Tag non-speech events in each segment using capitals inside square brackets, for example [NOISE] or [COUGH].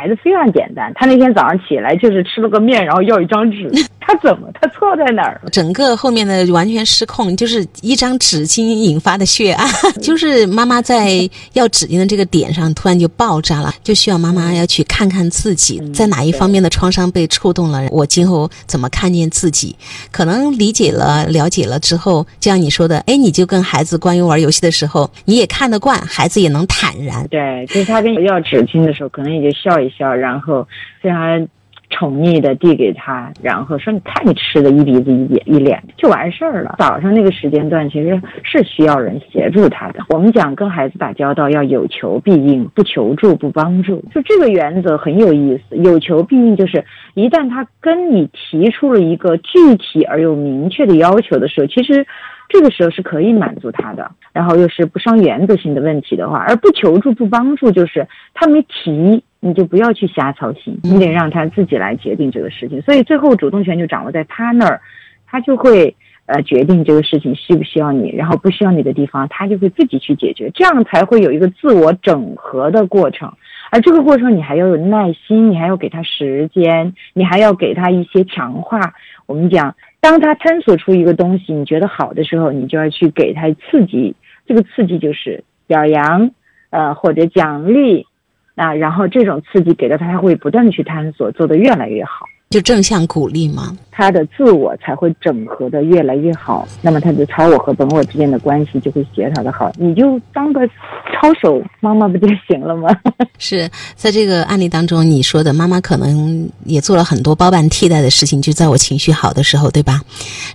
孩子非常简单，他那天早上起来就是吃了个面，然后要一张纸，[LAUGHS] 他怎么他错在哪儿了？整个后面的完全失控，就是一张纸巾引发的血案，[LAUGHS] 就是妈妈在要纸巾的这个点上突然就爆炸了，就需要妈妈要去看看自己在哪一方面的创伤被触动了，我今后怎么看见自己？可能理解了、了解了之后，就像你说的，哎，你就跟孩子关于玩游戏的时候，你也看得惯，孩子也能坦然。对，就是他跟你要纸巾的时候，可能也就笑一笑，然后非常宠溺的递给他，然后说：“你看你吃的一鼻子一脸一脸，就完事儿了。”早上那个时间段其实是需要人协助他的。我们讲跟孩子打交道要有求必应，不求助不帮助，就这个原则很有意思。有求必应就是一旦他跟你提出了一个具体而又明确的要求的时候，其实。这个时候是可以满足他的，然后又是不伤原则性的问题的话，而不求助不帮助，就是他没提，你就不要去瞎操心，你得让他自己来决定这个事情。所以最后主动权就掌握在他那儿，他就会呃决定这个事情需不需要你，然后不需要你的地方，他就会自己去解决，这样才会有一个自我整合的过程。而这个过程你还要有耐心，你还要给他时间，你还要给他一些强化。我们讲。当他探索出一个东西，你觉得好的时候，你就要去给他刺激。这个刺激就是表扬，呃，或者奖励，啊，然后这种刺激给到他，他会不断的去探索，做得越来越好。就正向鼓励吗？他的自我才会整合的越来越好，那么他的超我和本我之间的关系就会协调的好。你就当个操手妈妈不就行了吗？[LAUGHS] [LAUGHS] 是在这个案例当中，你说的妈妈可能也做了很多包办替代的事情，就在我情绪好的时候，对吧？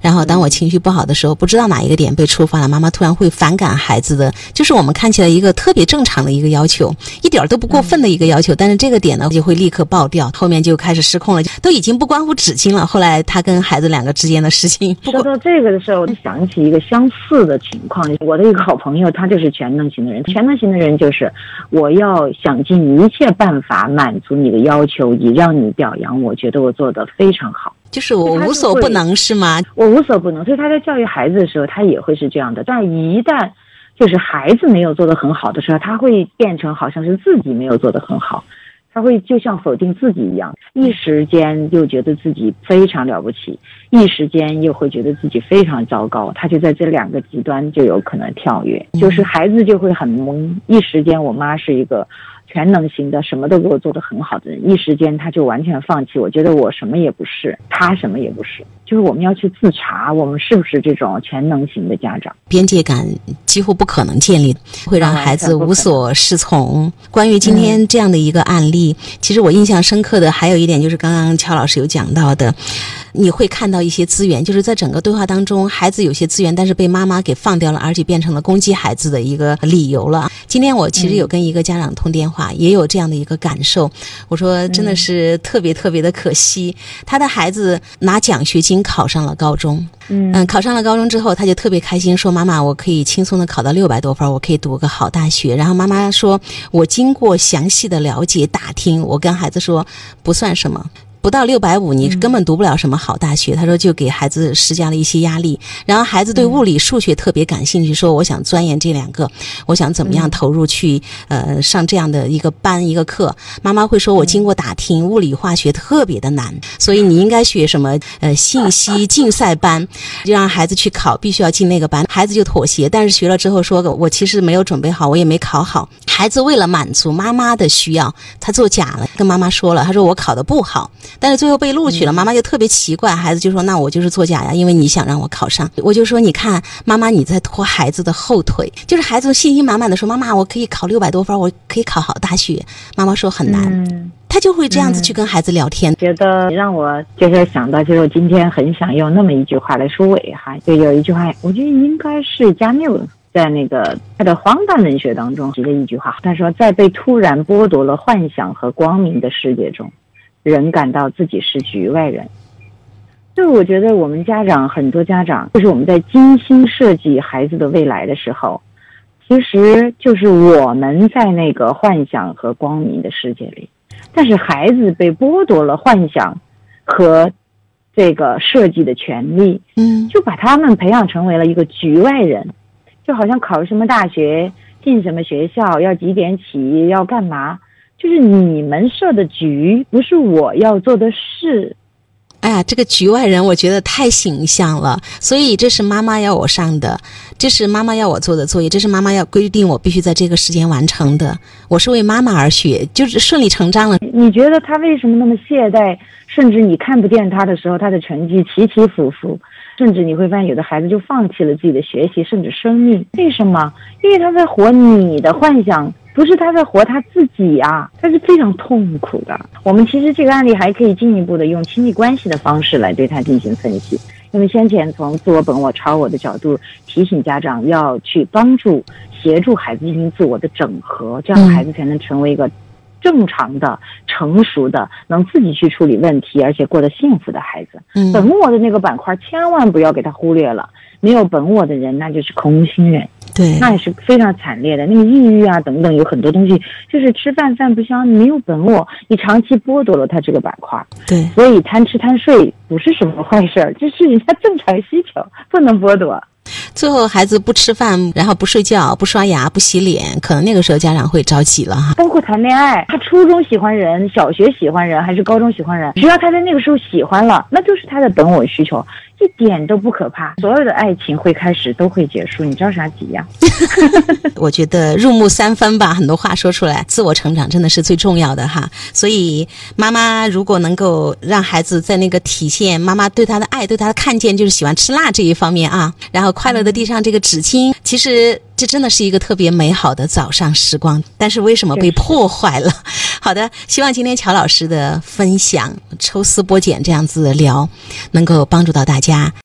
然后当我情绪不好的时候，不知道哪一个点被触发了，妈妈突然会反感孩子的，就是我们看起来一个特别正常的一个要求，一点都不过分的一个要求，但是这个点呢就会立刻爆掉，后面就开始失控了，都已。已经不关乎纸巾了。后来他跟孩子两个之间的事情，说到这个的时候，我就想起一个相似的情况。我的一个好朋友，他就是全能型的人。全能型的人就是我要想尽一切办法满足你的要求，以让你表扬。我觉得我做的非常好，就是我无所不能，是吗？我无所不能。所以他在教育孩子的时候，他也会是这样的。但一旦就是孩子没有做得很好的时候，他会变成好像是自己没有做得很好。他会就像否定自己一样，一时间又觉得自己非常了不起，一时间又会觉得自己非常糟糕。他就在这两个极端就有可能跳跃，就是孩子就会很懵。一时间，我妈是一个。全能型的，什么都给我做的很好的人，一时间他就完全放弃。我觉得我什么也不是，他什么也不是，就是我们要去自查，我们是不是这种全能型的家长？边界感几乎不可能建立，会让孩子无所适从。关于今天这样的一个案例，其实我印象深刻的还有一点，就是刚刚乔老师有讲到的。你会看到一些资源，就是在整个对话当中，孩子有些资源，但是被妈妈给放掉了，而且变成了攻击孩子的一个理由了。今天我其实有跟一个家长通电话，也有这样的一个感受。我说真的是特别特别的可惜，他的孩子拿奖学金考上了高中，嗯，考上了高中之后，他就特别开心，说妈妈，我可以轻松的考到六百多分，我可以读个好大学。然后妈妈说，我经过详细的了解打听，我跟孩子说，不算什么。不到六百五，你根本读不了什么好大学。他说，就给孩子施加了一些压力。然后孩子对物理、数学特别感兴趣，说我想钻研这两个，我想怎么样投入去呃上这样的一个班一个课。妈妈会说，我经过打听，物理化学特别的难，所以你应该学什么呃信息竞赛班，就 [LAUGHS] 让孩子去考，必须要进那个班。孩子就妥协，但是学了之后说，我其实没有准备好，我也没考好。孩子为了满足妈妈的需要，他作假了，跟妈妈说了，他说我考的不好。但是最后被录取了，妈妈就特别奇怪，孩子就说：“那我就是作假呀，因为你想让我考上。”我就说：“你看，妈妈你在拖孩子的后腿。”就是孩子信心满满的说：“妈妈，我可以考六百多分，我可以考好大学。”妈妈说很难，嗯他就会这样子去跟孩子聊天。觉得让我就是想到，就是我今天很想用那么一句话来收尾哈，就有一句话，我觉得应该是加缪在那个他的荒诞文学当中提的一句话，他说：“在被突然剥夺了幻想和光明的世界中。”人感到自己是局外人，就我觉得我们家长很多家长，就是我们在精心设计孩子的未来的时候，其实就是我们在那个幻想和光明的世界里，但是孩子被剥夺了幻想和这个设计的权利，嗯，就把他们培养成为了一个局外人，就好像考什么大学、进什么学校、要几点起、要干嘛。就是你们设的局，不是我要做的事。哎呀，这个局外人我觉得太形象了，所以这是妈妈要我上的，这是妈妈要我做的作业，这是妈妈要规定我必须在这个时间完成的。我是为妈妈而学，就是顺理成章了。你觉得他为什么那么懈怠？甚至你看不见他的时候，他的成绩起起伏伏，甚至你会发现有的孩子就放弃了自己的学习，甚至生命。为什么？因为他在活你的幻想。不是他在活他自己呀，他是非常痛苦的。我们其实这个案例还可以进一步的用亲密关系的方式来对他进行分析。因为先前从自我、本我、超我的角度提醒家长要去帮助、协助孩子进行自我的整合，这样孩子才能成为一个正常的、成熟的、能自己去处理问题而且过得幸福的孩子。本我的那个板块千万不要给他忽略了。没有本我的人，那就是空心人。对，那也是非常惨烈的。那个抑郁啊，等等，有很多东西，就是吃饭饭不香，没有本我，你长期剥夺了他这个板块。对，所以贪吃贪睡不是什么坏事儿，这是人家正常需求，不能剥夺。最后孩子不吃饭，然后不睡觉，不刷牙，不洗脸，可能那个时候家长会着急了哈。包括谈恋爱，他初中喜欢人，小学喜欢人，还是高中喜欢人，只要他在那个时候喜欢了，那就是他的本我需求。一点都不可怕，所有的爱情会开始，都会结束，你着啥急呀？[LAUGHS] 我觉得入木三分吧，很多话说出来，自我成长真的是最重要的哈。所以妈妈如果能够让孩子在那个体现妈妈对他的爱、对他的看见，就是喜欢吃辣这一方面啊，然后快乐的递上这个纸巾，其实。这真的是一个特别美好的早上时光，但是为什么被破坏了？好的，希望今天乔老师的分享抽丝剥茧这样子聊，能够帮助到大家。